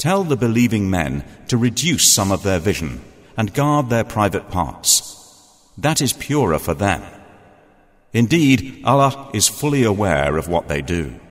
Tell the believing men to reduce some of their vision and guard their private parts. That is purer for them. Indeed, Allah is fully aware of what they do.